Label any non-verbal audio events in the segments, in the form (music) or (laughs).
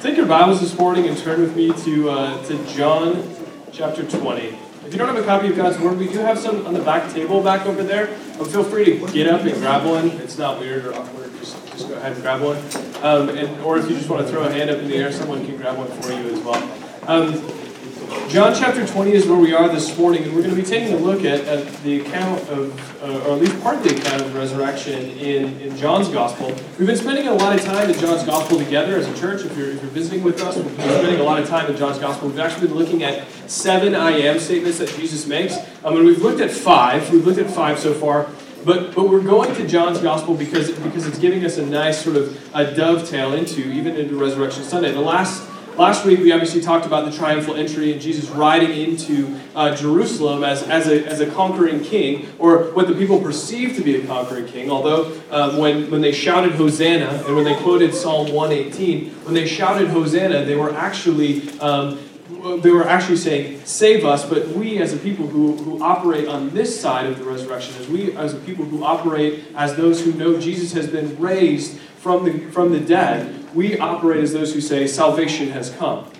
Take your Bibles this morning and turn with me to, uh, to John chapter 20. If you don't have a copy of God's Word, we do have some on the back table back over there. Um, feel free to get up and grab one. It's not weird or awkward. Just, just go ahead and grab one. Um, and, or if you just want to throw a hand up in the air, someone can grab one for you as well. Um, John chapter 20 is where we are this morning, and we're going to be taking a look at, at the account of, uh, or at least part of the account of resurrection in, in John's Gospel. We've been spending a lot of time in John's Gospel together as a church. If you're, if you're visiting with us, we've been spending a lot of time in John's Gospel. We've actually been looking at seven I am statements that Jesus makes. Um, and we've looked at five. We've looked at five so far. But, but we're going to John's Gospel because, because it's giving us a nice sort of a dovetail into, even into Resurrection Sunday. The last Last week, we obviously talked about the triumphal entry and Jesus riding into uh, Jerusalem as, as, a, as a conquering king, or what the people perceived to be a conquering king. Although, um, when, when they shouted Hosanna, and when they quoted Psalm 118, when they shouted Hosanna, they were actually. Um, they were actually saying, Save us, but we as a people who, who operate on this side of the resurrection, as we as a people who operate as those who know Jesus has been raised from the, from the dead, we operate as those who say salvation has come.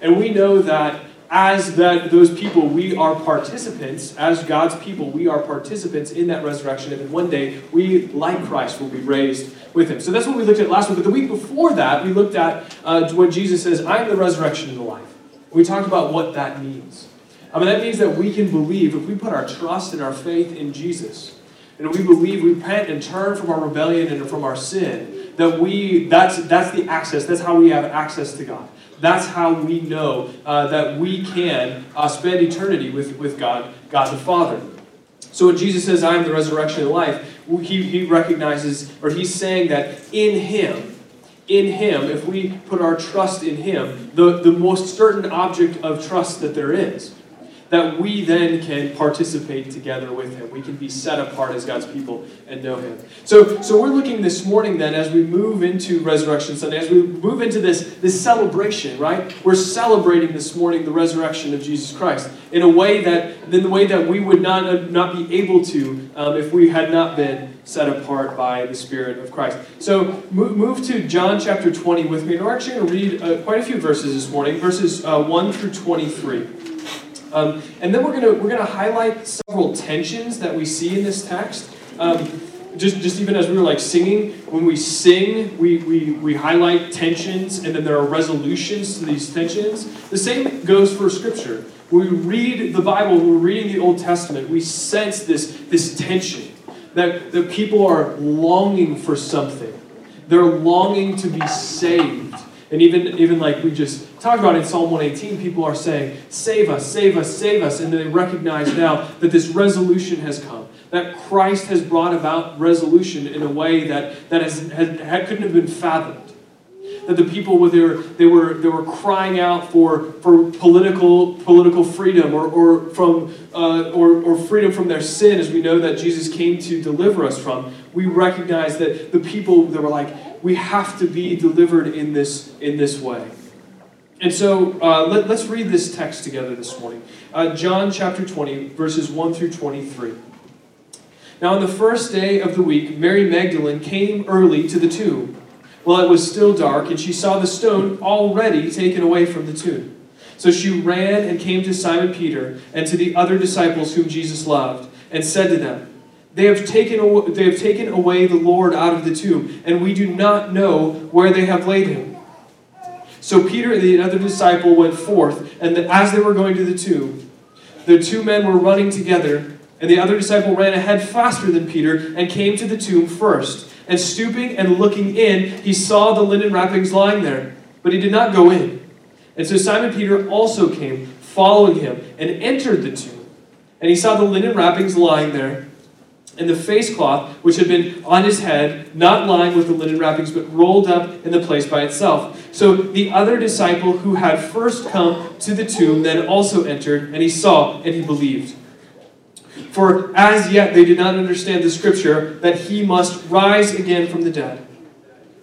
And we know that as that those people, we are participants, as God's people, we are participants in that resurrection, and one day we, like Christ, will be raised with him. So that's what we looked at last week. But the week before that, we looked at uh, when Jesus says, I am the resurrection and the life. We talked about what that means. I mean, that means that we can believe, if we put our trust and our faith in Jesus, and we believe, repent and turn from our rebellion and from our sin, that we that's that's the access that's how we have access to god. That's how we know uh, that we can uh, spend eternity with, with god god the father. So when jesus says i am the resurrection and life he, he recognizes or he's saying that in him in him if we put our trust in him the, the most certain object of trust that there is that we then can participate together with him. We can be set apart as God's people and know him. So, so we're looking this morning then as we move into Resurrection Sunday, as we move into this, this celebration, right? We're celebrating this morning the resurrection of Jesus Christ in a way that, in the way that we would not, not be able to um, if we had not been set apart by the Spirit of Christ. So move, move to John chapter 20 with me. And we're actually going to read uh, quite a few verses this morning, verses uh, 1 through 23. Um, and then we're gonna we're gonna highlight several tensions that we see in this text. Um, just, just even as we were like singing, when we sing, we, we, we highlight tensions and then there are resolutions to these tensions. The same goes for Scripture. When we read the Bible, when we're reading the Old Testament, we sense this, this tension that, that people are longing for something. They're longing to be saved. And even, even like we just talked about in Psalm 118, people are saying, Save us, save us, save us. And they recognize now that this resolution has come, that Christ has brought about resolution in a way that, that has, had, had, couldn't have been fathomed. That the people were there, they were they were crying out for, for political political freedom or, or from uh, or, or freedom from their sin, as we know that Jesus came to deliver us from. We recognize that the people that were like, we have to be delivered in this, in this way. And so uh, let, us read this text together this morning. Uh, John chapter 20, verses 1 through 23. Now, on the first day of the week, Mary Magdalene came early to the tomb while it was still dark, and she saw the stone already taken away from the tomb. So she ran and came to Simon Peter and to the other disciples whom Jesus loved, and said to them, they have, taken, they have taken away the Lord out of the tomb, and we do not know where they have laid him. So Peter and the other disciple went forth, and as they were going to the tomb, the two men were running together, and the other disciple ran ahead faster than Peter and came to the tomb first. And stooping and looking in, he saw the linen wrappings lying there, but he did not go in. And so Simon Peter also came, following him, and entered the tomb. And he saw the linen wrappings lying there and the face cloth, which had been on his head, not lying with the linen wrappings, but rolled up in the place by itself. So the other disciple who had first come to the tomb then also entered, and he saw, and he believed. For as yet they did not understand the scripture that he must rise again from the dead.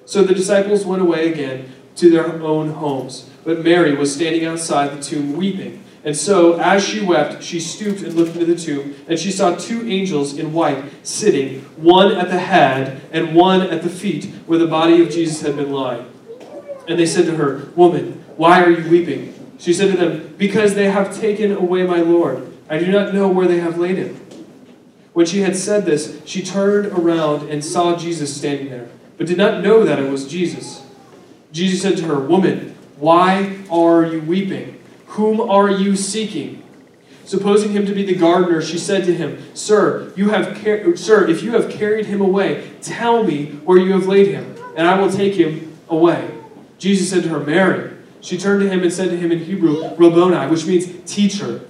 So the disciples went away again to their own homes. But Mary was standing outside the tomb weeping. And so, as she wept, she stooped and looked into the tomb, and she saw two angels in white sitting, one at the head and one at the feet, where the body of Jesus had been lying. And they said to her, Woman, why are you weeping? She said to them, Because they have taken away my Lord. I do not know where they have laid him. When she had said this, she turned around and saw Jesus standing there, but did not know that it was Jesus. Jesus said to her, Woman, why are you weeping? Whom are you seeking? Supposing him to be the gardener, she said to him, Sir, you have car- Sir, if you have carried him away, tell me where you have laid him, and I will take him away. Jesus said to her, Mary. She turned to him and said to him in Hebrew, Rabboni, which means teacher.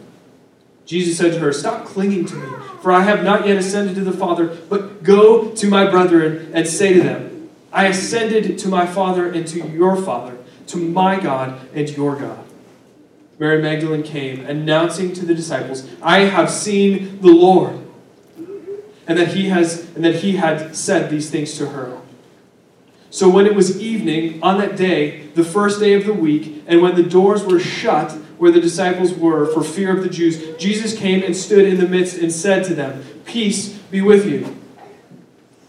Jesus said to her, Stop clinging to me, for I have not yet ascended to the Father, but go to my brethren and say to them, I ascended to my Father and to your Father, to my God and your God. Mary Magdalene came, announcing to the disciples, I have seen the Lord. And that he has and that he had said these things to her. So when it was evening on that day, the first day of the week, and when the doors were shut where the disciples were for fear of the Jews, Jesus came and stood in the midst and said to them, Peace be with you.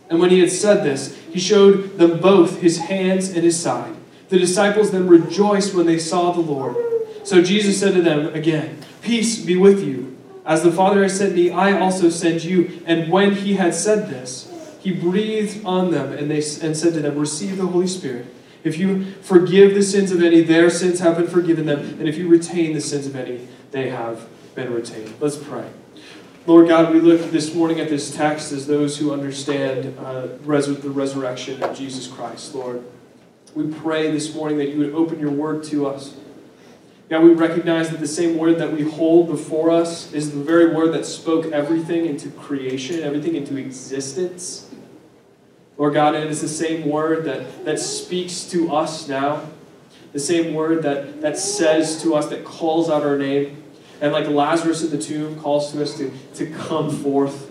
And when he had said this, he showed them both his hands and his side. The disciples then rejoiced when they saw the Lord. So Jesus said to them again, Peace be with you. As the Father has sent me, I also send you. And when he had said this, he breathed on them and, they, and said to them, Receive the Holy Spirit. If you forgive the sins of any, their sins have been forgiven them. And if you retain the sins of any, they have been retained. Let's pray. Lord God, we look this morning at this text as those who understand uh, res- the resurrection of Jesus Christ, Lord. We pray this morning that you would open your word to us. God, we recognize that the same word that we hold before us is the very word that spoke everything into creation, everything into existence. Lord God, it is the same word that, that speaks to us now, the same word that, that says to us, that calls out our name. And like Lazarus in the tomb calls to us to, to come forth.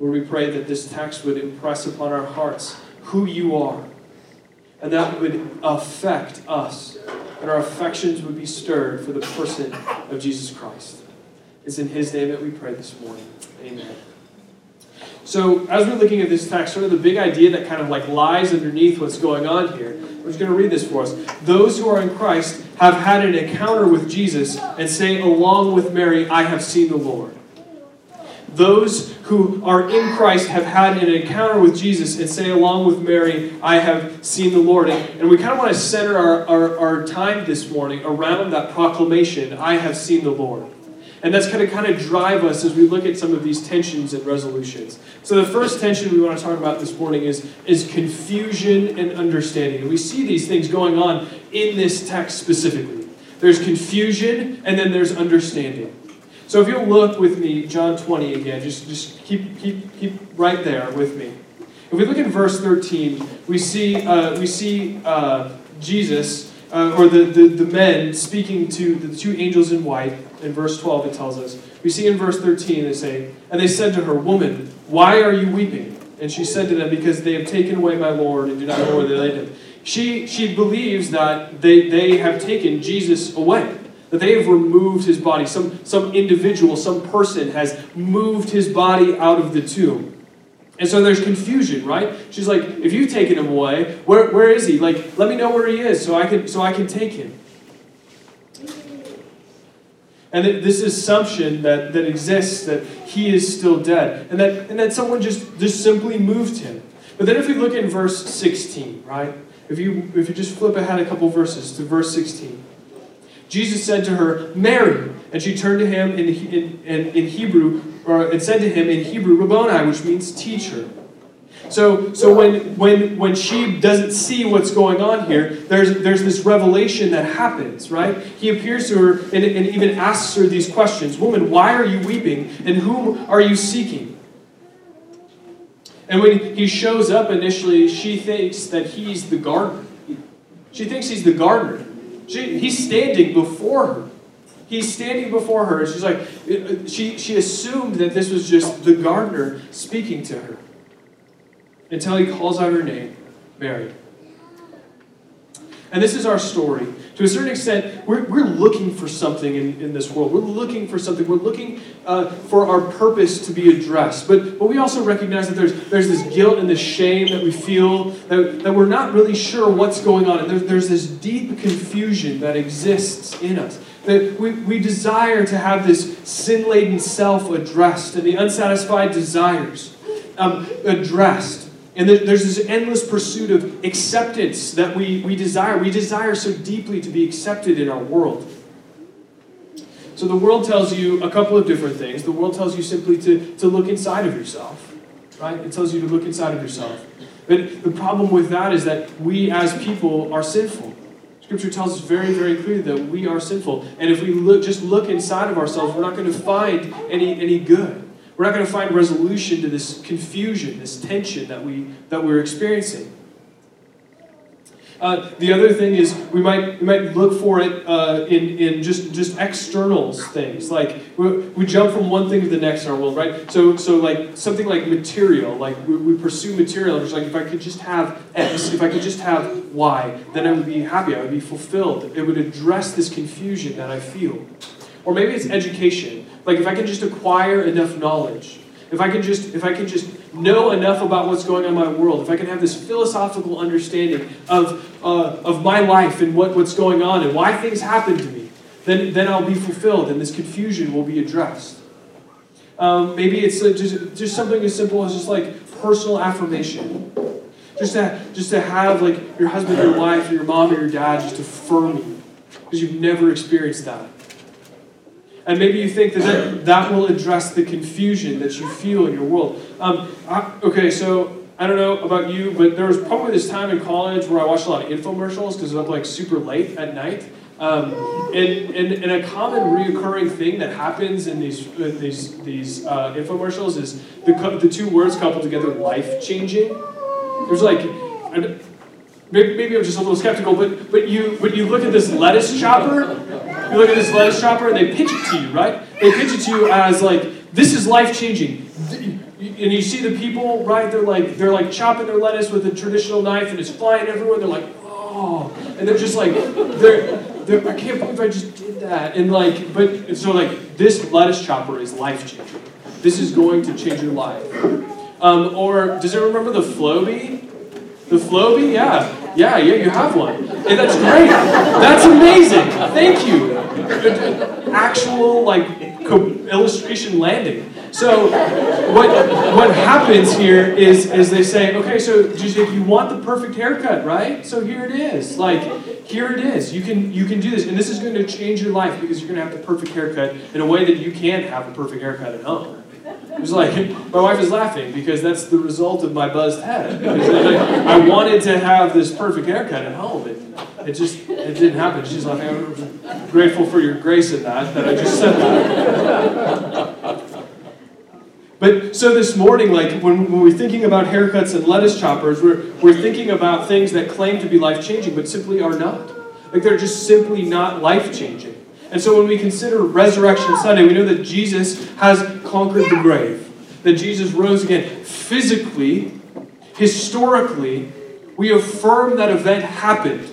Lord, we pray that this text would impress upon our hearts who you are, and that would affect us, and our affections would be stirred for the person of Jesus Christ. It's in his name that we pray this morning. Amen. So, as we're looking at this text, sort of the big idea that kind of like lies underneath what's going on here, I'm just going to read this for us. Those who are in Christ have had an encounter with Jesus and say, along with Mary, I have seen the Lord. Those who are in Christ have had an encounter with Jesus and say, along with Mary, I have seen the Lord. And, we kind of want to center our, our, our time this morning around that proclamation, I have seen the Lord. And that's going to kind of drive us as we look at some of these tensions and resolutions. So the first tension we want to talk about this morning is, is confusion and understanding. And we see these things going on in this text specifically. There's confusion and then there's understanding. So if you'll look with me, John 20 again, just, just keep, keep, keep right there with me. If we look at verse 13, we see, uh, we see uh, Jesus, uh, or the, the, the men speaking to the two angels in white. In verse 12, it tells us. We see in verse 13, they say, And they said to her, Woman, why are you weeping? And she said to them, Because they have taken away my Lord and do not know where they laid him. She, she believes that they, they have taken Jesus away that they have removed his body. Some, some individual, some person has moved his body out of the tomb. And so there's confusion, right? She's like, if you've taken him away, where, where is he? Like, let me know where he is so I can so I can take him. And this assumption that, that exists that he is still dead. And that and that someone just, just simply moved him. But then if we look in verse 16, right? If you if you just flip ahead a couple verses to verse 16. Jesus said to her, Mary. And she turned to him in, in, in, Hebrew, or and said to him in Hebrew, Rabboni, which means teacher. So, so when, when, when she doesn't see what's going on here, there's, there's this revelation that happens, right? He appears to her and, and even asks her these questions Woman, why are you weeping? And whom are you seeking? And when he shows up initially, she thinks that he's the gardener. She thinks he's the gardener. She, he's standing before her. He's standing before her. and She's like, she, she assumed that this was just the gardener speaking to her until he calls out her name, Mary. And this is our story. To a certain extent, we're, we're looking for something in, in this world. We're looking for something. We're looking uh, for our purpose to be addressed. But, but we also recognize that there's, there's this guilt and this shame that we feel, that, that we're not really sure what's going on. And there's, there's this deep confusion that exists in us. That we, we desire to have this sin laden self addressed and the unsatisfied desires um, addressed. And there's this endless pursuit of acceptance that we, we desire. We desire so deeply to be accepted in our world. So the world tells you a couple of different things. The world tells you simply to, to look inside of yourself, right? It tells you to look inside of yourself. But the problem with that is that we as people are sinful. Scripture tells us very, very clearly that we are sinful. And if we look, just look inside of ourselves, we're not going to find any, any good. We're not going to find resolution to this confusion, this tension that, we, that we're experiencing. Uh, the other thing is we might we might look for it uh, in, in just just externals things like we, we jump from one thing to the next in our world right so so like something like material like we, we pursue material just like if I could just have X if I could just have Y then I would be happy I would be fulfilled it would address this confusion that I feel or maybe it's education. Like if I can just acquire enough knowledge, if I can just if I can just know enough about what's going on in my world, if I can have this philosophical understanding of uh, of my life and what, what's going on and why things happen to me, then then I'll be fulfilled and this confusion will be addressed. Um, maybe it's just just something as simple as just like personal affirmation. Just to, just to have like your husband, your wife, or your mom, or your dad just affirm you because you've never experienced that. And maybe you think that that, that will address the confusion that you feel in your world. Um, I, okay, so I don't know about you, but there was probably this time in college where I watched a lot of infomercials because it was like super late at night. Um, and, and, and, a common reoccurring thing that happens in these, uh, these, these uh, infomercials is the, the two words coupled together life changing. There's like, maybe, maybe I'm just a little skeptical, but, but, you, but you look at this lettuce chopper you look at this lettuce chopper and they pitch it to you, right? They pitch it to you as like, this is life changing. And you see the people, right? They're like they're like chopping their lettuce with a traditional knife and it's flying everywhere. They're like, oh, and they're just like, they're, they're I can't believe I just did that. And like, but so like this lettuce chopper is life changing. This is going to change your life. Um, or does it remember the Flowbee? The Flowbee? Yeah. Yeah, yeah, you have one. And that's great. That's amazing. Thank you. (laughs) Actual, like, illustration landing. So what what happens here is is they say, okay, so you want the perfect haircut, right? So here it is. Like here it is. You can you can do this, and this is going to change your life because you're going to have the perfect haircut in a way that you can't have a perfect haircut at home. It's like my wife is laughing because that's the result of my buzzed head. I wanted to have this perfect haircut at home. It, it just it didn't happen. She's like, I'm grateful for your grace in that that I just said that. But so this morning, like when, when we're thinking about haircuts and lettuce choppers, we're, we're thinking about things that claim to be life changing but simply are not. Like they're just simply not life changing. And so when we consider Resurrection Sunday, we know that Jesus has conquered the grave, that Jesus rose again. Physically, historically, we affirm that event happened.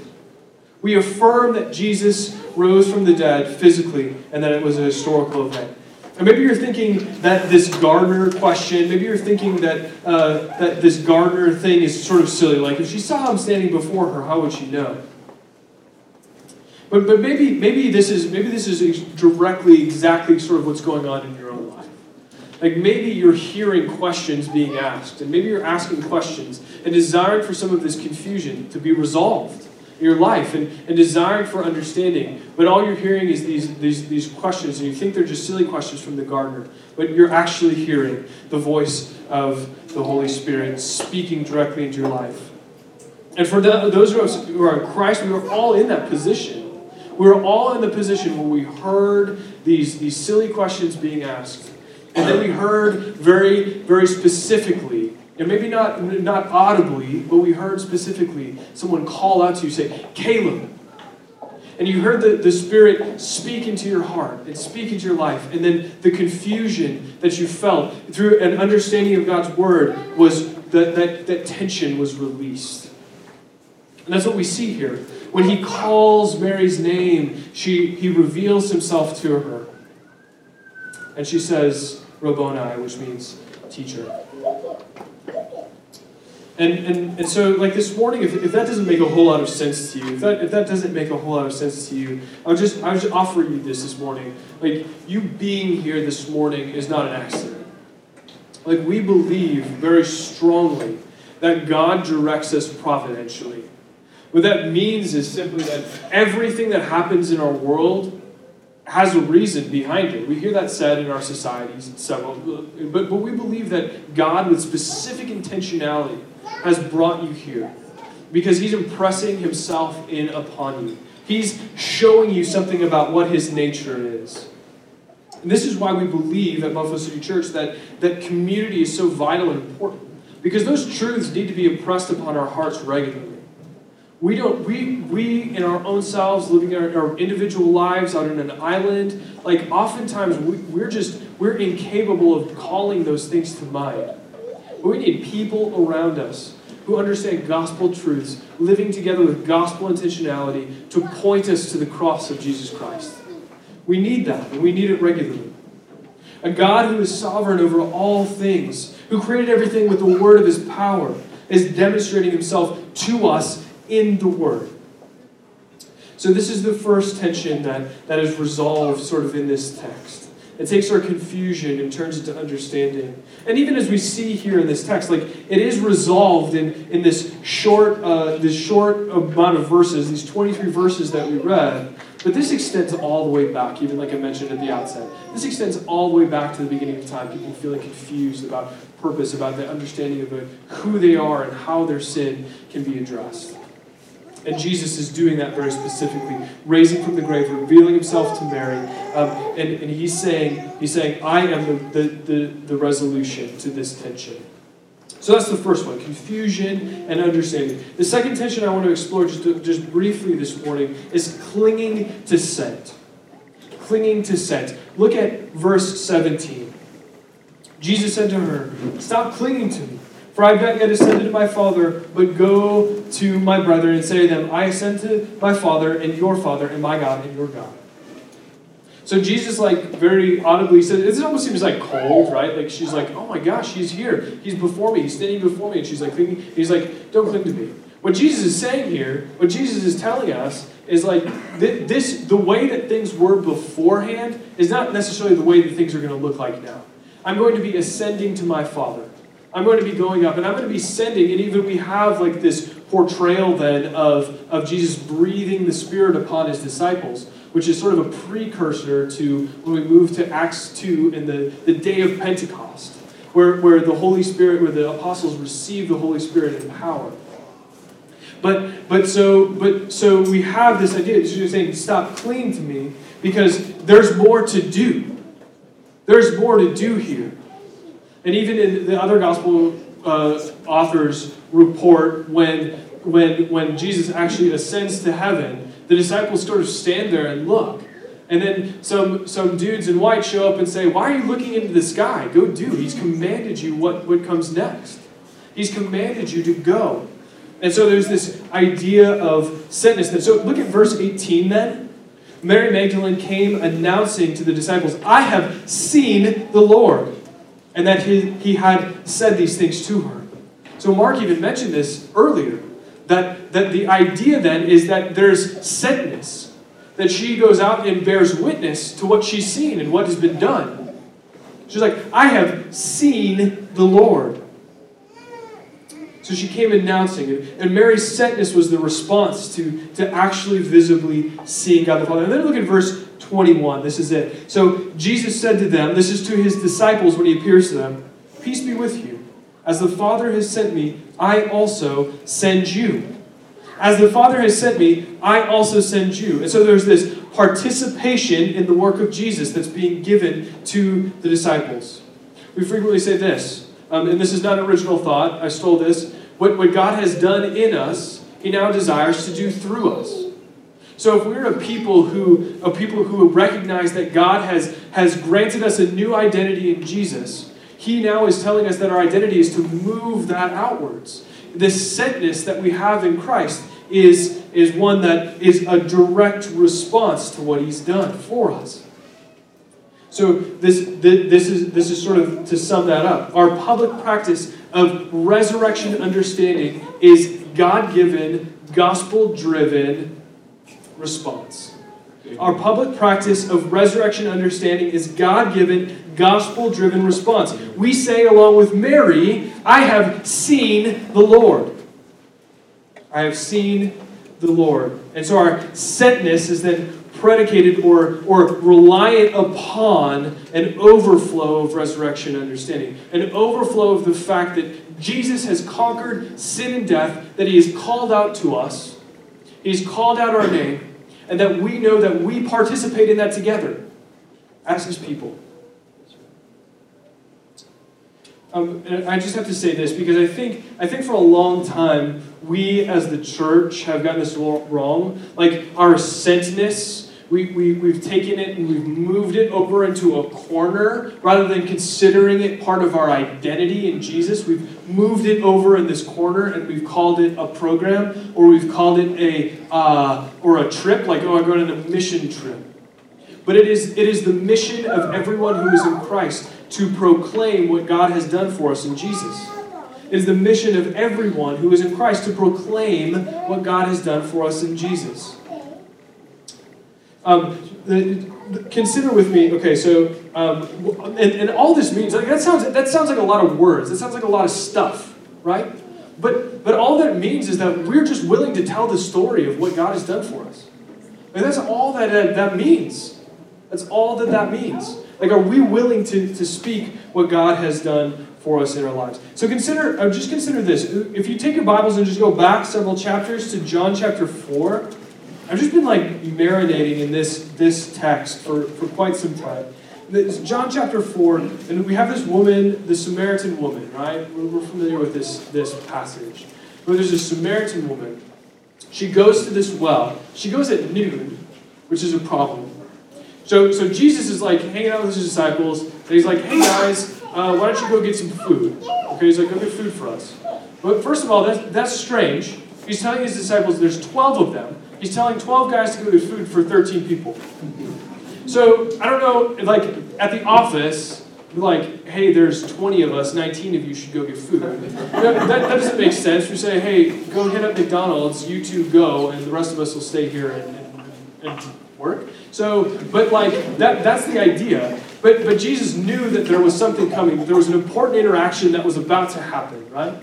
We affirm that Jesus rose from the dead physically and that it was a historical event. And maybe you're thinking that this gardener question, maybe you're thinking that, uh, that this gardener thing is sort of silly. Like, if she saw him standing before her, how would she know? But, but maybe, maybe, this is, maybe this is directly exactly sort of what's going on in your own life. Like maybe you're hearing questions being asked, and maybe you're asking questions and desiring for some of this confusion to be resolved in your life and, and desiring for understanding. But all you're hearing is these, these, these questions, and you think they're just silly questions from the gardener, but you're actually hearing the voice of the Holy Spirit speaking directly into your life. And for the, those who are in Christ, we are all in that position we were all in the position where we heard these, these silly questions being asked. And then we heard very, very specifically, and maybe not, not audibly, but we heard specifically someone call out to you, say, Caleb. And you heard the, the Spirit speak into your heart and speak into your life. And then the confusion that you felt through an understanding of God's Word was that, that, that tension was released. And that's what we see here. When he calls Mary's name, she, he reveals himself to her. And she says, Rabboni, which means teacher. And, and, and so, like this morning, if, if that doesn't make a whole lot of sense to you, if that, if that doesn't make a whole lot of sense to you, I would just, I would just offer you this this morning. Like, you being here this morning is not an accident. Like, we believe very strongly that God directs us providentially. What that means is simply that everything that happens in our world has a reason behind it. We hear that said in our societies, and several, but, but we believe that God, with specific intentionality, has brought you here because he's impressing himself in upon you. He's showing you something about what his nature is. And this is why we believe at Buffalo City Church that, that community is so vital and important. Because those truths need to be impressed upon our hearts regularly. We don't, we, we in our own selves, living our, our individual lives out on an island, like oftentimes we, we're just, we're incapable of calling those things to mind. But we need people around us who understand gospel truths, living together with gospel intentionality to point us to the cross of Jesus Christ. We need that, and we need it regularly. A God who is sovereign over all things, who created everything with the word of his power, is demonstrating himself to us in the word. So, this is the first tension that, that is resolved sort of in this text. It takes our confusion and turns it to understanding. And even as we see here in this text, like it is resolved in, in this short uh, this short amount of verses, these 23 verses that we read. But this extends all the way back, even like I mentioned at the outset. This extends all the way back to the beginning of time. People feeling confused about purpose, about the understanding of who they are and how their sin can be addressed. And Jesus is doing that very specifically, raising from the grave, revealing himself to Mary. Um, and, and he's saying, he's saying, I am the, the, the, the resolution to this tension. So that's the first one confusion and understanding. The second tension I want to explore just, just briefly this morning is clinging to sent. Clinging to sent. Look at verse 17. Jesus said to her, Stop clinging to me. For I have not yet ascended to my Father, but go to my brethren and say to them, I ascend to my Father and your Father, and my God and your God. So Jesus, like, very audibly said, it almost seems like cold, right? Like, she's like, oh my gosh, he's here. He's before me. He's standing before me. And she's like, thinking, he's like, don't cling to me. What Jesus is saying here, what Jesus is telling us, is like, this, the way that things were beforehand is not necessarily the way that things are going to look like now. I'm going to be ascending to my Father. I'm going to be going up and I'm going to be sending, and even we have like this portrayal then of, of Jesus breathing the Spirit upon his disciples, which is sort of a precursor to when we move to Acts 2 and the, the day of Pentecost, where, where the Holy Spirit, where the apostles receive the Holy Spirit in power. But but so but so we have this idea. She's saying, stop clinging to me because there's more to do. There's more to do here. And even in the other gospel uh, authors report when, when, when Jesus actually ascends to heaven, the disciples sort of stand there and look. And then some, some dudes in white show up and say, Why are you looking into the sky? Go do. He's commanded you what, what comes next. He's commanded you to go. And so there's this idea of sentness. So look at verse 18 then. Mary Magdalene came announcing to the disciples, I have seen the Lord and that he, he had said these things to her. So Mark even mentioned this earlier that, that the idea then is that there's sentness, that she goes out and bears witness to what she's seen and what has been done. She's like, I have seen the Lord. So she came announcing it. And Mary's sentness was the response to, to actually visibly seeing God the Father. And then look at verse 21. This is it. So Jesus said to them, this is to his disciples when he appears to them, Peace be with you. As the Father has sent me, I also send you. As the Father has sent me, I also send you. And so there's this participation in the work of Jesus that's being given to the disciples. We frequently say this, um, and this is not an original thought, I stole this. What, what God has done in us, He now desires to do through us. So if we're a people who a people who recognize that God has, has granted us a new identity in Jesus, He now is telling us that our identity is to move that outwards. This sentness that we have in Christ is, is one that is a direct response to what he's done for us. So this, this, is, this is sort of to sum that up. Our public practice of resurrection understanding is God given, gospel driven response. Our public practice of resurrection understanding is God given, gospel driven response. We say, along with Mary, I have seen the Lord. I have seen the Lord. And so our sentness is then predicated or, or reliant upon an overflow of resurrection understanding, an overflow of the fact that Jesus has conquered sin and death, that he has called out to us, he's called out our name, and that we know that we participate in that together as his people. Um, I just have to say this because I think I think for a long time we as the church have gotten this wrong. Like our sentness we, we, we've taken it and we've moved it over into a corner rather than considering it part of our identity in Jesus. We've moved it over in this corner and we've called it a program or we've called it a uh, or a trip, like oh, I'm going on a mission trip. But it is it is the mission of everyone who is in Christ to proclaim what God has done for us in Jesus. It is the mission of everyone who is in Christ to proclaim what God has done for us in Jesus. Um, the, the, consider with me, okay, so, um, and, and all this means, like, that, sounds, that sounds like a lot of words. That sounds like a lot of stuff, right? But, but all that means is that we're just willing to tell the story of what God has done for us. Like, that's all that, that, that means. That's all that that means. Like, are we willing to, to speak what God has done for us in our lives? So consider, uh, just consider this. If you take your Bibles and just go back several chapters to John chapter 4, I've just been like marinating in this, this text for, for quite some time. It's John chapter 4, and we have this woman, the Samaritan woman, right? We're, we're familiar with this, this passage. But there's a Samaritan woman. She goes to this well. She goes at noon, which is a problem. So, so Jesus is like hanging out with his disciples, and he's like, hey guys, uh, why don't you go get some food? Okay, he's like, go get food for us. But first of all, that's, that's strange. He's telling his disciples there's 12 of them. He's telling 12 guys to go get food for 13 people. So, I don't know, like, at the office, like, hey, there's 20 of us, 19 of you should go get food. That, that, that doesn't make sense. We say, hey, go hit up McDonald's, you two go, and the rest of us will stay here and, and, and work. So, but like, that, that's the idea. But, but Jesus knew that there was something coming. There was an important interaction that was about to happen, right?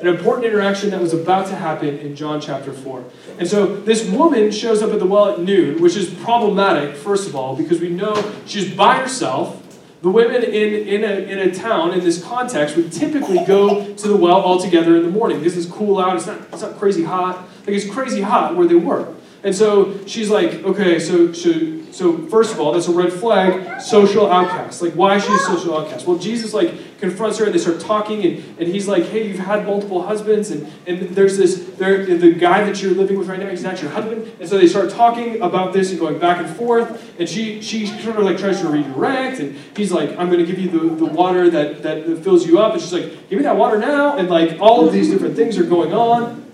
An important interaction that was about to happen in John chapter 4. And so this woman shows up at the well at noon, which is problematic, first of all, because we know she's by herself. The women in, in, a, in a town, in this context, would typically go to the well all together in the morning This is cool out, it's not, it's not crazy hot. Like it's crazy hot where they were. And so she's like, okay, so, so so first of all, that's a red flag, social outcast. Like, why is she a social outcast? Well, Jesus like confronts her and they start talking and, and he's like, hey, you've had multiple husbands and, and there's this, there, the guy that you're living with right now, he's not your husband. And so they start talking about this and going back and forth and she, she sort of like tries to redirect and he's like, I'm going to give you the, the water that, that fills you up. And she's like, give me that water now. And like all of these different things are going on.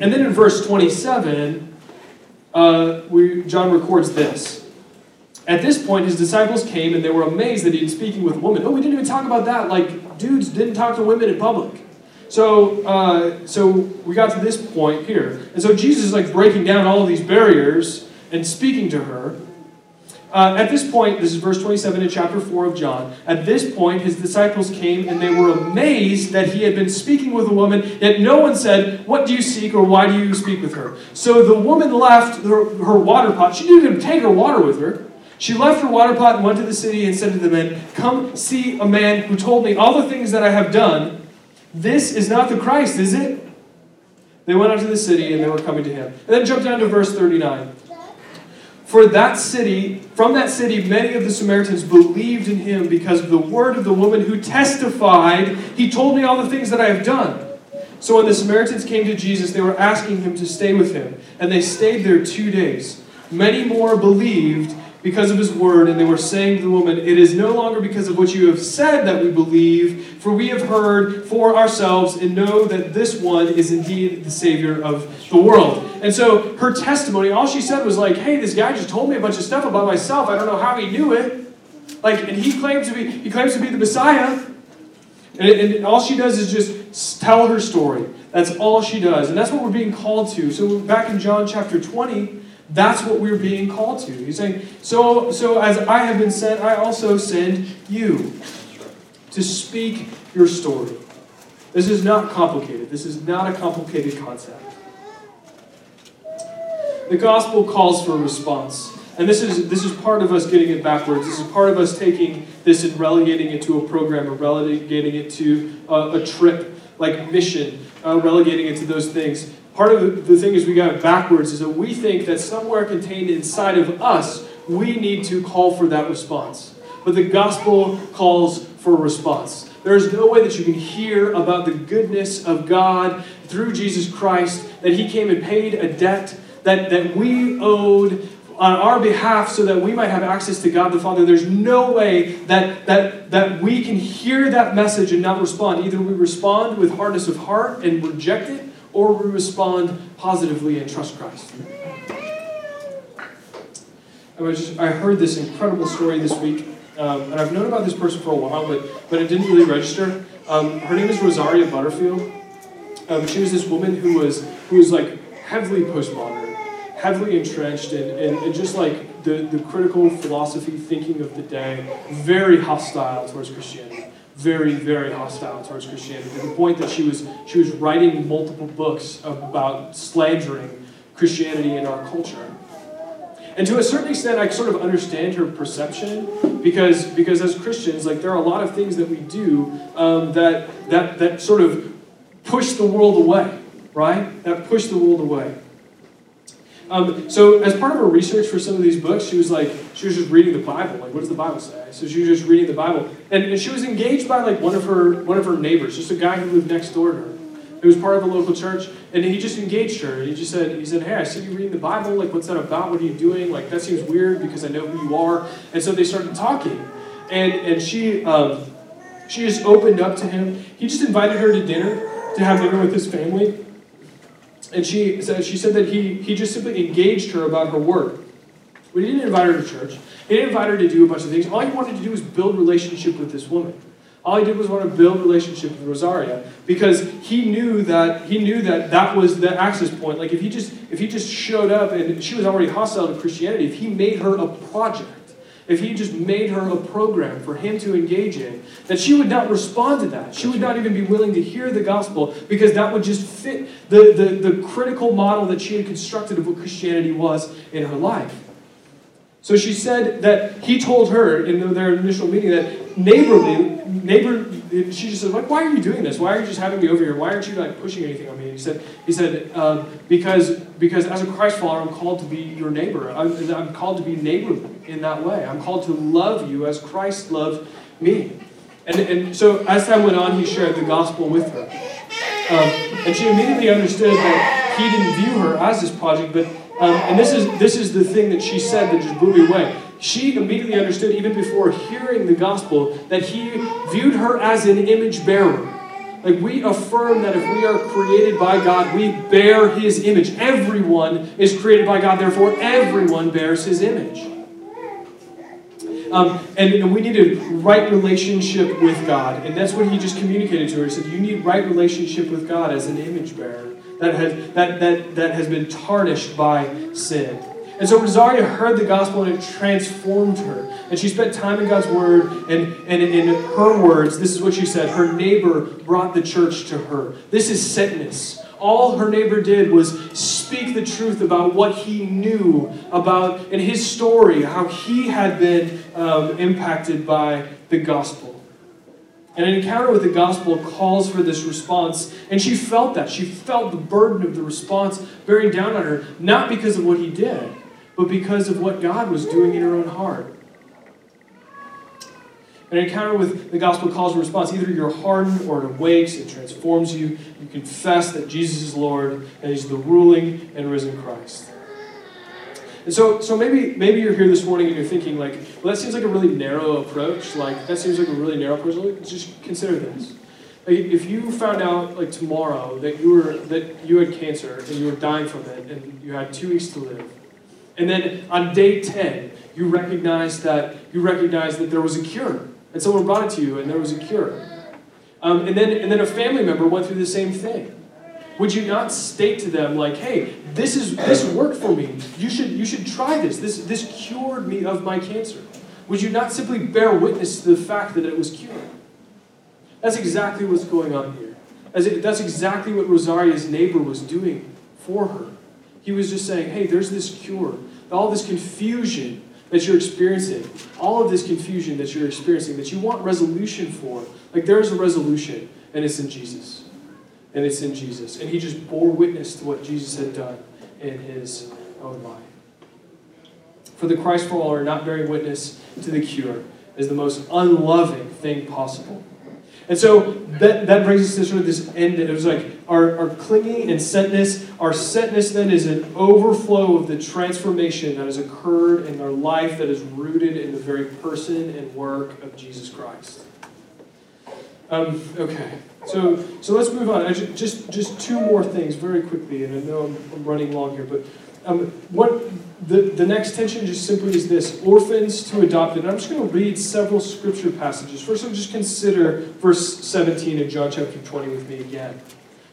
And then in verse 27, uh, we, John records this. At this point, his disciples came and they were amazed that he was speaking with women. Oh, we didn't even talk about that. Like, dudes didn't talk to women in public. So, uh, so we got to this point here. And so Jesus is like breaking down all of these barriers and speaking to her. Uh, at this point, this is verse 27 in chapter 4 of John. At this point, his disciples came and they were amazed that he had been speaking with a woman, yet no one said, What do you seek or why do you speak with her? So the woman left her, her water pot. She didn't even take her water with her. She left her water pot and went to the city and said to the men, Come see a man who told me all the things that I have done. This is not the Christ, is it? They went out to the city and they were coming to him. And then jump down to verse 39. For that city, from that city, many of the Samaritans believed in him because of the word of the woman who testified, He told me all the things that I have done. So when the Samaritans came to Jesus, they were asking him to stay with him. And they stayed there two days. Many more believed because of his word, and they were saying to the woman, It is no longer because of what you have said that we believe, for we have heard for ourselves and know that this one is indeed the Savior of the world. And so her testimony, all she said was like, Hey, this guy just told me a bunch of stuff about myself. I don't know how he knew it. Like, and he claims to be he claims to be the Messiah. And, and all she does is just tell her story. That's all she does. And that's what we're being called to. So back in John chapter 20, that's what we're being called to. He's saying, so, so as I have been sent, I also send you to speak your story. This is not complicated. This is not a complicated concept. The gospel calls for a response. And this is, this is part of us getting it backwards. This is part of us taking this and relegating it to a program or relegating it to a, a trip like mission, uh, relegating it to those things. Part of the thing is we got it backwards is that we think that somewhere contained inside of us, we need to call for that response. But the gospel calls for a response. There is no way that you can hear about the goodness of God through Jesus Christ, that He came and paid a debt that, that we owed on our behalf so that we might have access to God the Father. There's no way that, that, that we can hear that message and not respond. Either we respond with hardness of heart and reject it, or we respond positively and trust Christ. I, was I heard this incredible story this week, um, and I've known about this person for a while, but, but it didn't really register. Um, her name is Rosaria Butterfield. Um, she was this woman who was, who was like heavily postmodern heavily entrenched in, in, in, just like the, the critical philosophy thinking of the day, very hostile towards Christianity. Very, very hostile towards Christianity to the point that she was she was writing multiple books about slandering Christianity in our culture. And to a certain extent, I sort of understand her perception because because as Christians, like there are a lot of things that we do um, that that that sort of push the world away, right? That push the world away. Um, so as part of her research for some of these books, she was like, she was just reading the Bible. Like, what does the Bible say? So she was just reading the Bible, and, she was engaged by like one of her one of her neighbors, just a guy who lived next door to her. It was part of a local church, and he just engaged her. He just said, he said, "Hey, I see you reading the Bible. Like, what's that about? What are you doing? Like, that seems weird because I know who you are." And so they started talking, and and she um, she just opened up to him. He just invited her to dinner to have dinner with his family and she said, she said that he, he just simply engaged her about her work. He didn't invite her to church. He didn't invite her to do a bunch of things. All he wanted to do was build relationship with this woman. All he did was want to build relationship with Rosaria because he knew that he knew that that was the access point. Like if he just if he just showed up and she was already hostile to Christianity, if he made her a project, if he just made her a program for him to engage in, that she would not respond to that. She would not even be willing to hear the gospel because that would just fit the, the, the critical model that she had constructed of what Christianity was in her life. So she said that he told her in their initial meeting that neighborly, neighbor, she just said, like, why are you doing this? Why are you just having me over here? Why aren't you like pushing anything on me? And he said, he said, um, because because as a Christ follower, I'm called to be your neighbor. I'm, I'm called to be neighborly in that way. I'm called to love you as Christ loved me. And, and so as time went on, he shared the gospel with her. Um, and she immediately understood that he didn't view her as this project, but um, and this is this is the thing that she said that just blew me away. She immediately understood, even before hearing the gospel, that he viewed her as an image bearer. Like we affirm that if we are created by God, we bear his image. Everyone is created by God, therefore, everyone bears his image. Um, and, and, we need a right relationship with God. And that's what he just communicated to her. He said, You need right relationship with God as an image bearer that has, that, that, that has been tarnished by sin. And so Rosaria heard the gospel and it transformed her. And she spent time in God's word. And, and in her words, this is what she said her neighbor brought the church to her. This is sentness. All her neighbor did was speak the truth about what he knew about in his story, how he had been um, impacted by the gospel. And an encounter with the gospel calls for this response. And she felt that. She felt the burden of the response bearing down on her, not because of what he did, but because of what God was doing in her own heart. An encounter with the gospel calls a response. Either you're hardened or it awakes, it transforms you. You confess that Jesus is Lord and He's the ruling and risen Christ. And so, so maybe maybe you're here this morning and you're thinking like, well, that seems like a really narrow approach. Like that seems like a really narrow approach. Like, just consider this. Like, if you found out like tomorrow that you were that you had cancer and you were dying from it and you had two weeks to live, and then on day ten you recognized that you recognized that there was a cure, and someone brought it to you and there was a cure, um, and then and then a family member went through the same thing would you not state to them like, "Hey, this is this worked for me. You should you should try this. This this cured me of my cancer." Would you not simply bear witness to the fact that it was cured? That's exactly what's going on here. It, that's exactly what Rosaria's neighbor was doing for her. He was just saying, "Hey, there's this cure. All this confusion that you're experiencing, all of this confusion that you're experiencing, that you want resolution for, like there's a resolution, and it's in Jesus." And it's in Jesus. And he just bore witness to what Jesus had done in his own life. For the Christ follower, not bearing witness to the cure is the most unloving thing possible. And so that, that brings us to sort of this end. It was like our, our clinging and sentness. Our sentness then is an overflow of the transformation that has occurred in our life that is rooted in the very person and work of Jesus Christ. Um, okay. So, so let's move on. Just, just, just two more things very quickly, and I know I'm, I'm running long here, but um, what the, the next tension just simply is this orphans to adopted. And I'm just going to read several scripture passages. First, I'll just consider verse 17 in John chapter 20 with me again.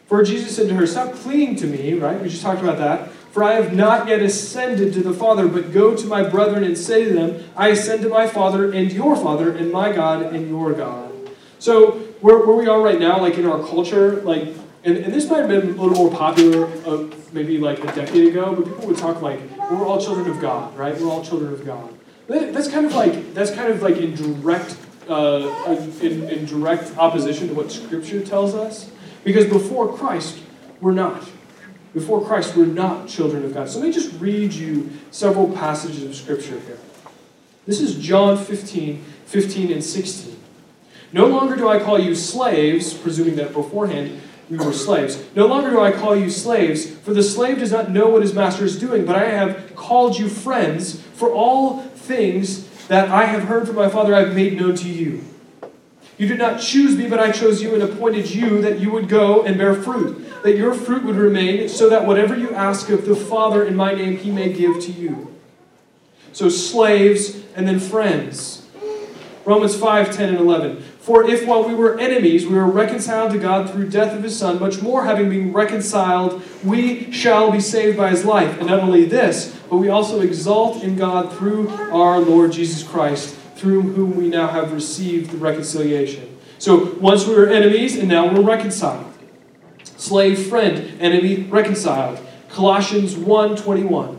For Jesus said to her, Stop clinging to me, right? We just talked about that. For I have not yet ascended to the Father, but go to my brethren and say to them, I ascend to my Father and your Father, and my God and your God. So, where, where we are right now, like in our culture, like, and, and this might have been a little more popular uh, maybe like a decade ago, but people would talk like, we're all children of God, right? We're all children of God. That's kind of like, that's kind of like in direct, uh, in, in direct opposition to what Scripture tells us. Because before Christ, we're not. Before Christ, we're not children of God. So let me just read you several passages of Scripture here. This is John 15, 15 and 16. No longer do I call you slaves, presuming that beforehand we were slaves. No longer do I call you slaves, for the slave does not know what his master is doing, but I have called you friends, for all things that I have heard from my Father I have made known to you. You did not choose me, but I chose you and appointed you that you would go and bear fruit, that your fruit would remain, so that whatever you ask of the Father in my name, he may give to you. So, slaves and then friends. Romans 5 10 and 11. For if while we were enemies, we were reconciled to God through death of his Son, much more having been reconciled, we shall be saved by his life. And not only this, but we also exalt in God through our Lord Jesus Christ, through whom we now have received the reconciliation. So once we were enemies, and now we're reconciled. Slave, friend, enemy, reconciled. Colossians 1 21.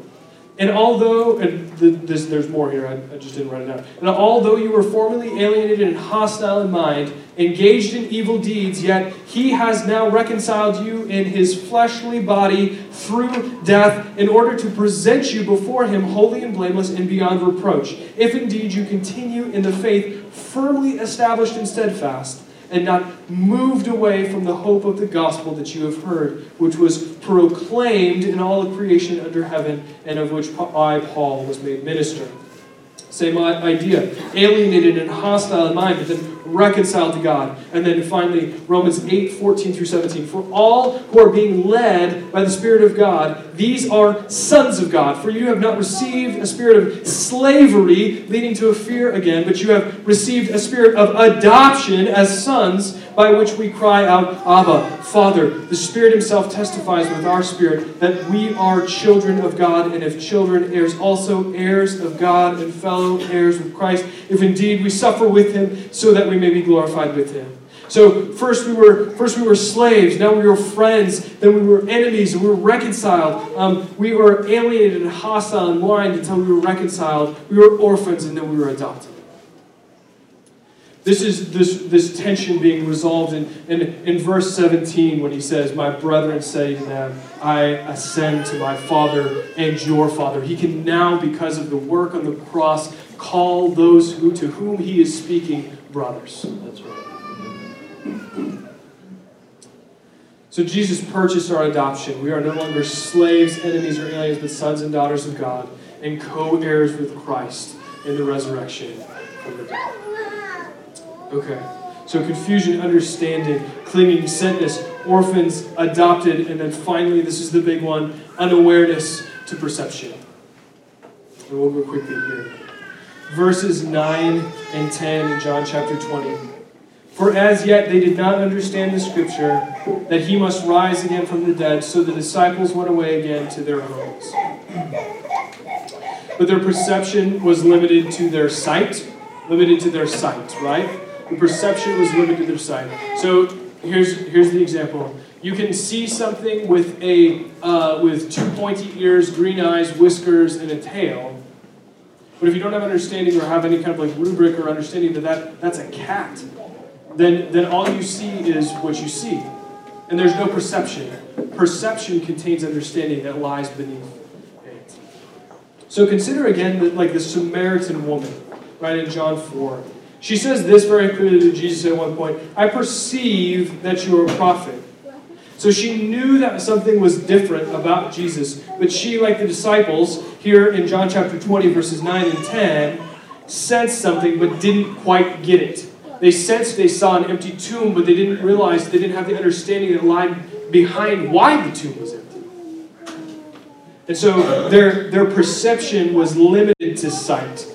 And although, and this, there's more here, I, I, just didn't write it down. And although you were formerly alienated and hostile in mind, engaged in evil deeds, yet he has now reconciled you in his fleshly body through death in order to present you before him holy and blameless and beyond reproach. If indeed you continue in the faith, firmly established and steadfast and not moved away from the hope of the gospel that you have heard, which was proclaimed in all of creation under heaven, and of which I, Paul, was made minister. Same idea. Alienated and hostile in mind, but then reconciled to God. And then finally, Romans 8 14 through 17. For all who are being led by the Spirit of God, these are sons of God. For you have not received a spirit of slavery, leading to a fear again, but you have received a spirit of adoption as sons by which we cry out, Abba, Father. The Spirit Himself testifies with our spirit that we are children of God, and if children, heirs also, heirs of God, and fellow heirs with Christ, if indeed we suffer with Him, so that we may be glorified with Him. So first we were first we were slaves, now we were friends, then we were enemies, and we were reconciled. Um, we were alienated and hostile and mind until we were reconciled. We were orphans, and then we were adopted. This is this, this tension being resolved in, in, in verse 17 when he says, My brethren say to them, I ascend to my Father and your Father. He can now, because of the work on the cross, call those who, to whom he is speaking brothers. That's right. So Jesus purchased our adoption. We are no longer slaves, enemies, or aliens, but sons and daughters of God. and co heirs with Christ in the resurrection from the dead. Okay. So confusion, understanding, clinging, sentness, orphans, adopted, and then finally, this is the big one unawareness to perception. And we'll go quickly here. Verses 9 and 10 in John chapter 20. For as yet they did not understand the scripture that he must rise again from the dead, so the disciples went away again to their homes. But their perception was limited to their sight, limited to their sight, right? The perception was limited to their sight. So here's here's the example. You can see something with a uh, with two pointy ears, green eyes, whiskers, and a tail. But if you don't have understanding or have any kind of like rubric or understanding that, that that's a cat, then, then all you see is what you see. And there's no perception. Perception contains understanding that lies beneath it. So consider again that like the Samaritan woman, right, in John 4. She says this very clearly to Jesus at one point I perceive that you are a prophet. So she knew that something was different about Jesus, but she, like the disciples, here in John chapter 20, verses 9 and 10, sensed something but didn't quite get it. They sensed they saw an empty tomb, but they didn't realize, they didn't have the understanding that lied behind why the tomb was empty. And so their, their perception was limited to sight.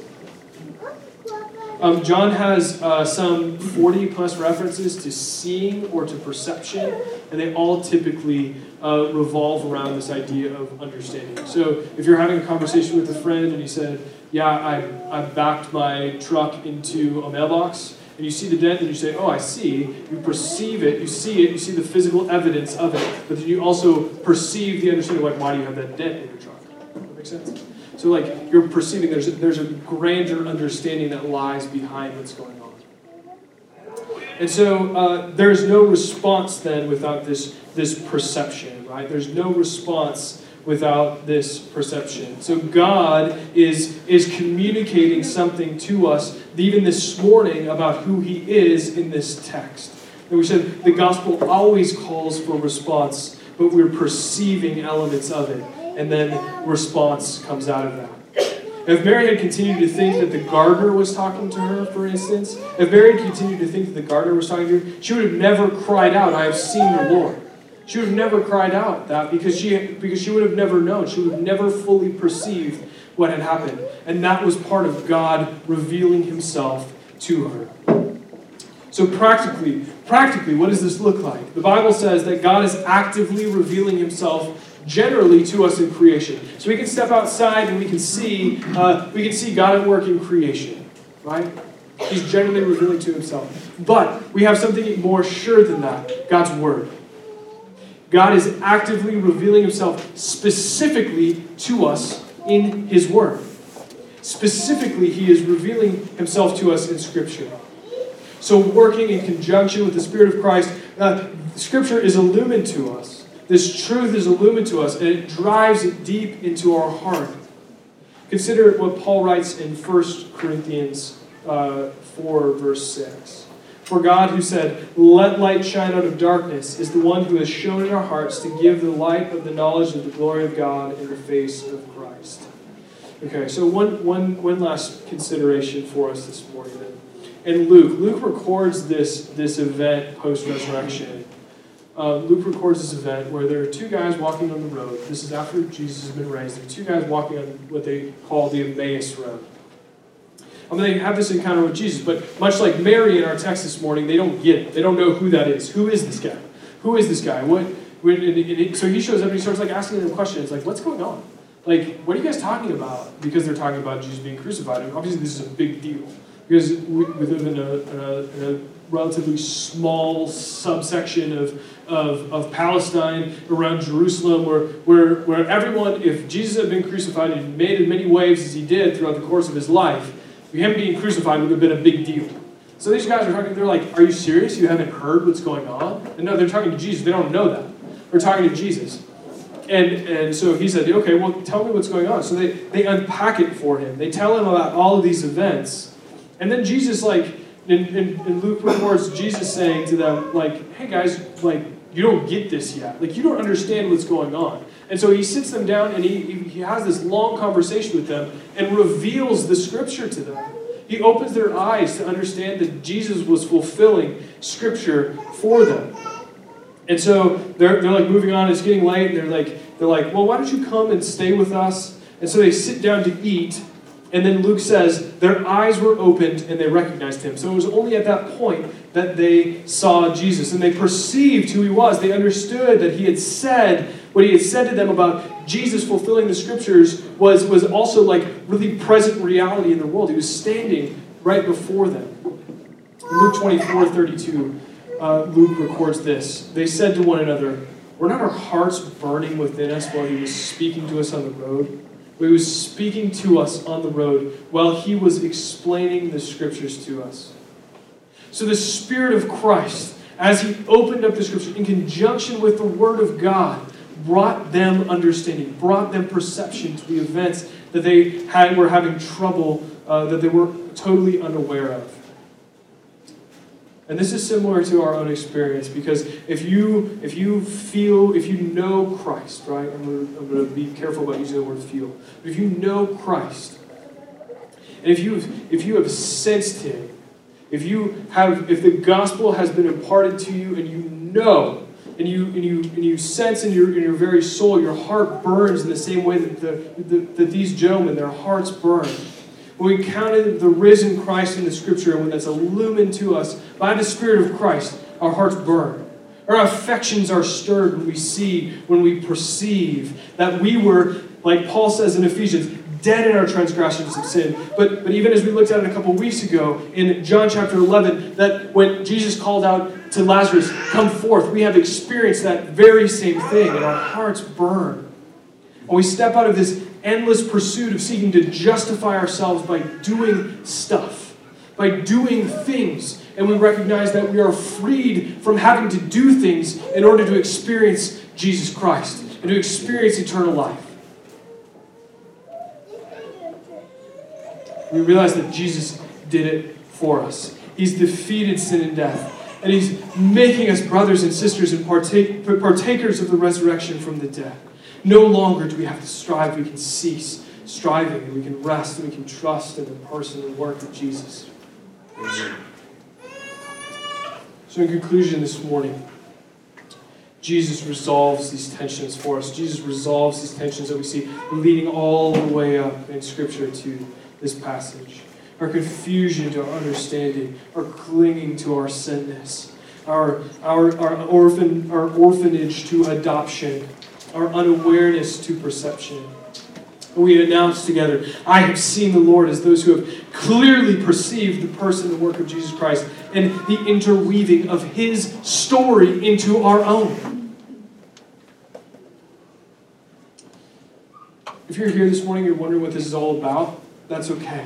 Um, John has uh, some 40 plus references to seeing or to perception, and they all typically uh, revolve around this idea of understanding. So if you're having a conversation with a friend and he said, Yeah, I, I backed my truck into a mailbox, and you see the dent and you say, Oh, I see, you perceive it, you see it, you see the physical evidence of it, but then you also perceive the understanding like, why do you have that dent in your truck? That makes sense? So, like, you're perceiving there's a, there's a grander understanding that lies behind what's going on. And so, uh, there's no response then without this, this perception, right? There's no response without this perception. So, God is, is communicating something to us, even this morning, about who He is in this text. And we said the gospel always calls for response, but we're perceiving elements of it and then response comes out of that. If Mary had continued to think that the gardener was talking to her, for instance, if Mary had continued to think that the gardener was talking to her, she would have never cried out, I have seen the Lord. She would have never cried out that because she, because she would have never known. She would have never fully perceived what had happened. And that was part of God revealing himself to her. So practically, practically, what does this look like? The Bible says that God is actively revealing himself generally to us in creation. So we can step outside and we can see uh, we can see God at work in creation, right? He's generally revealing to himself. But we have something more sure than that God's Word. God is actively revealing himself specifically to us in his Word. Specifically, he is revealing himself to us in Scripture. So, working in conjunction with the Spirit of Christ, uh, Scripture is illumined to us this truth is illumined to us and it drives it deep into our heart. Consider what Paul writes in 1 Corinthians uh, 4, verse 6. For God, who said, Let light shine out of darkness, is the one who has shown in our hearts to give the light of the knowledge of the glory of God in the face of Christ. Okay, so one, one, one last consideration for us this morning. And Luke, Luke records this, this event post resurrection uh, Luke records this event where there are two guys walking on the road. This is after Jesus has been raised. There are two guys walking on what they call the Emmaus Road. I mean, they have this encounter with Jesus, but much like Mary in our text this morning, they don't get it. They don't know who that is. Who is this guy? Who is this guy? What? When, so he shows up and he starts like asking them questions, like, "What's going on? Like, what are you guys talking about?" Because they're talking about Jesus being crucified, and obviously this is a big deal because we, we live in a, in a, in a relatively small subsection of, of, of Palestine around Jerusalem where, where, where everyone, if Jesus had been crucified and made as many waves as he did throughout the course of his life, him being crucified would have been a big deal. So these guys are talking, they're like, Are you serious? You haven't heard what's going on? And no, they're talking to Jesus. They don't know that. They're talking to Jesus. And, and so he said, Okay, well, tell me what's going on. So they, they unpack it for him. They tell him about all of these events. And then Jesus, like, in, in, in Luke reports Jesus saying to them, like, hey guys, like, you don't get this yet. Like, you don't understand what's going on. And so he sits them down and he, he has this long conversation with them and reveals the scripture to them. He opens their eyes to understand that Jesus was fulfilling scripture for them. And so they're, they're like moving on, it's getting late, and they're like, they're like, well, why don't you come and stay with us? And so they sit down to eat, and then Luke says their eyes were opened and they recognized him. So it was only at that point that they saw Jesus and they perceived who he was. They understood that he had said what he had said to them about Jesus fulfilling the scriptures was, was also like really present reality in the world. He was standing right before them. Luke 24 32, uh, Luke records this. They said to one another, Were not our hearts burning within us while he was speaking to us on the road? He was speaking to us on the road while he was explaining the scriptures to us. So the Spirit of Christ, as he opened up the scriptures in conjunction with the Word of God, brought them understanding, brought them perception to the events that they had, were having trouble, uh, that they were totally unaware of. And this is similar to our own experience because if you if you feel if you know Christ, right? I'm going, to, going to be careful about using the word feel. But if you know Christ, and if you if you have sensed Him, if you have if the gospel has been imparted to you and you know and you and you and you sense in your in your very soul, your heart burns in the same way that the, the that these gentlemen, their hearts burn when we counted the risen Christ in the scripture, and when that's illumined to us by the Spirit of Christ, our hearts burn. Our affections are stirred when we see, when we perceive that we were, like Paul says in Ephesians, dead in our transgressions of sin. But, but even as we looked at it a couple weeks ago in John chapter 11, that when Jesus called out to Lazarus, Come forth, we have experienced that very same thing, and our hearts burn. And we step out of this endless pursuit of seeking to justify ourselves by doing stuff, by doing things. And we recognize that we are freed from having to do things in order to experience Jesus Christ and to experience eternal life. We realize that Jesus did it for us. He's defeated sin and death. And He's making us brothers and sisters and partake, partakers of the resurrection from the dead. No longer do we have to strive, we can cease striving, and we can rest, and we can trust in the person and work of Jesus. So, in conclusion, this morning, Jesus resolves these tensions for us. Jesus resolves these tensions that we see leading all the way up in Scripture to this passage. Our confusion to our understanding, our clinging to our sentness, our, our, our, orphan, our orphanage to adoption, our unawareness to perception. We announce together, I have seen the Lord as those who have clearly perceived the person and work of Jesus Christ and the interweaving of his story into our own. If you're here this morning, you're wondering what this is all about, that's okay.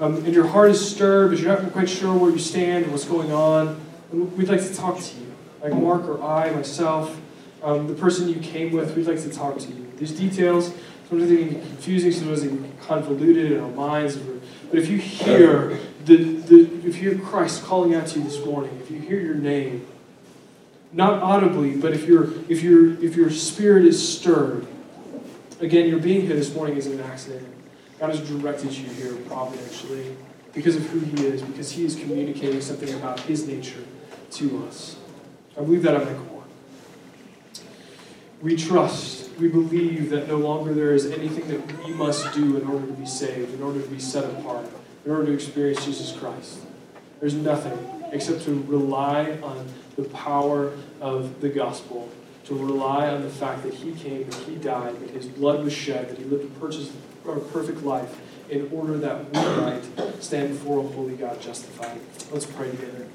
Um, and your heart is stirred, but you're not quite sure where you stand and what's going on, we'd like to talk to you. Like Mark or I, myself, um, the person you came with, we'd like to talk to you. These details, sometimes they can confusing, sometimes they can convoluted in our minds. But if you hear the, the if you hear Christ calling out to you this morning, if you hear your name, not audibly, but if your if your if your spirit is stirred, again, your being here this morning isn't an accident. God has directed you here providentially because of who He is, because He is communicating something about His nature to us. I believe that at my core. We trust, we believe that no longer there is anything that we must do in order to be saved, in order to be set apart, in order to experience Jesus Christ. There's nothing except to rely on the power of the gospel, to rely on the fact that He came, that He died, that His blood was shed, that He lived a, purchase, perfect life in order that we might stand before a holy God justified. Let's pray together.